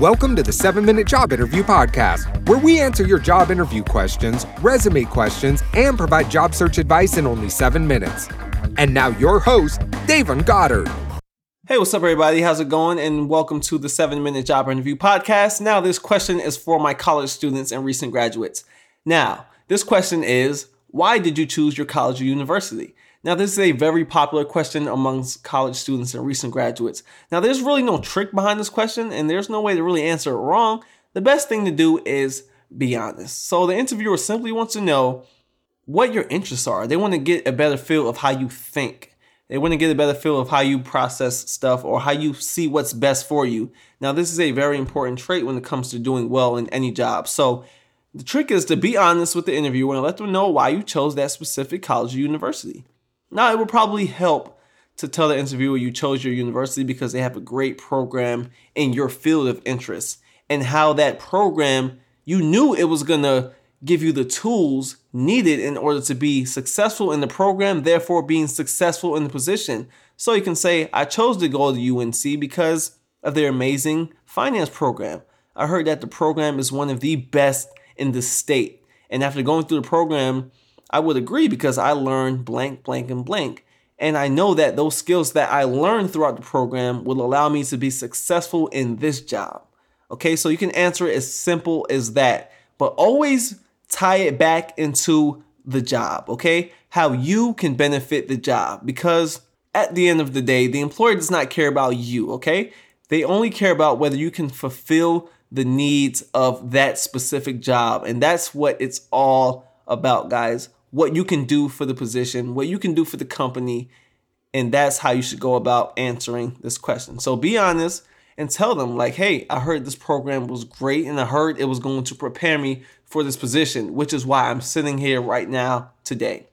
Welcome to the 7 Minute Job Interview Podcast, where we answer your job interview questions, resume questions, and provide job search advice in only 7 minutes. And now, your host, Davon Goddard. Hey, what's up, everybody? How's it going? And welcome to the 7 Minute Job Interview Podcast. Now, this question is for my college students and recent graduates. Now, this question is Why did you choose your college or university? Now, this is a very popular question amongst college students and recent graduates. Now, there's really no trick behind this question, and there's no way to really answer it wrong. The best thing to do is be honest. So, the interviewer simply wants to know what your interests are. They want to get a better feel of how you think. They want to get a better feel of how you process stuff or how you see what's best for you. Now, this is a very important trait when it comes to doing well in any job. So, the trick is to be honest with the interviewer and let them know why you chose that specific college or university. Now, it will probably help to tell the interviewer you chose your university because they have a great program in your field of interest and how that program you knew it was going to give you the tools needed in order to be successful in the program, therefore being successful in the position. So you can say, I chose to go to UNC because of their amazing finance program. I heard that the program is one of the best in the state. And after going through the program, I would agree because I learned blank, blank, and blank. And I know that those skills that I learned throughout the program will allow me to be successful in this job. Okay, so you can answer it as simple as that, but always tie it back into the job, okay? How you can benefit the job because at the end of the day, the employer does not care about you, okay? They only care about whether you can fulfill the needs of that specific job. And that's what it's all about, guys what you can do for the position, what you can do for the company, and that's how you should go about answering this question. So be honest and tell them, like, hey, I heard this program was great and I heard it was going to prepare me for this position, which is why I'm sitting here right now today.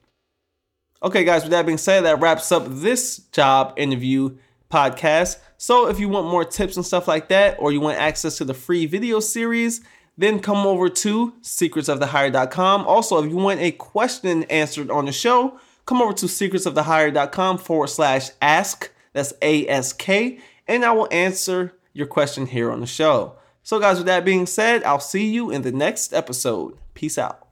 Okay, guys, with that being said, that wraps up this job interview podcast. So if you want more tips and stuff like that, or you want access to the free video series, then come over to secretsofthehire.com. Also, if you want a question answered on the show, come over to secretsofthehire.com forward slash ask. That's A S K. And I will answer your question here on the show. So, guys, with that being said, I'll see you in the next episode. Peace out.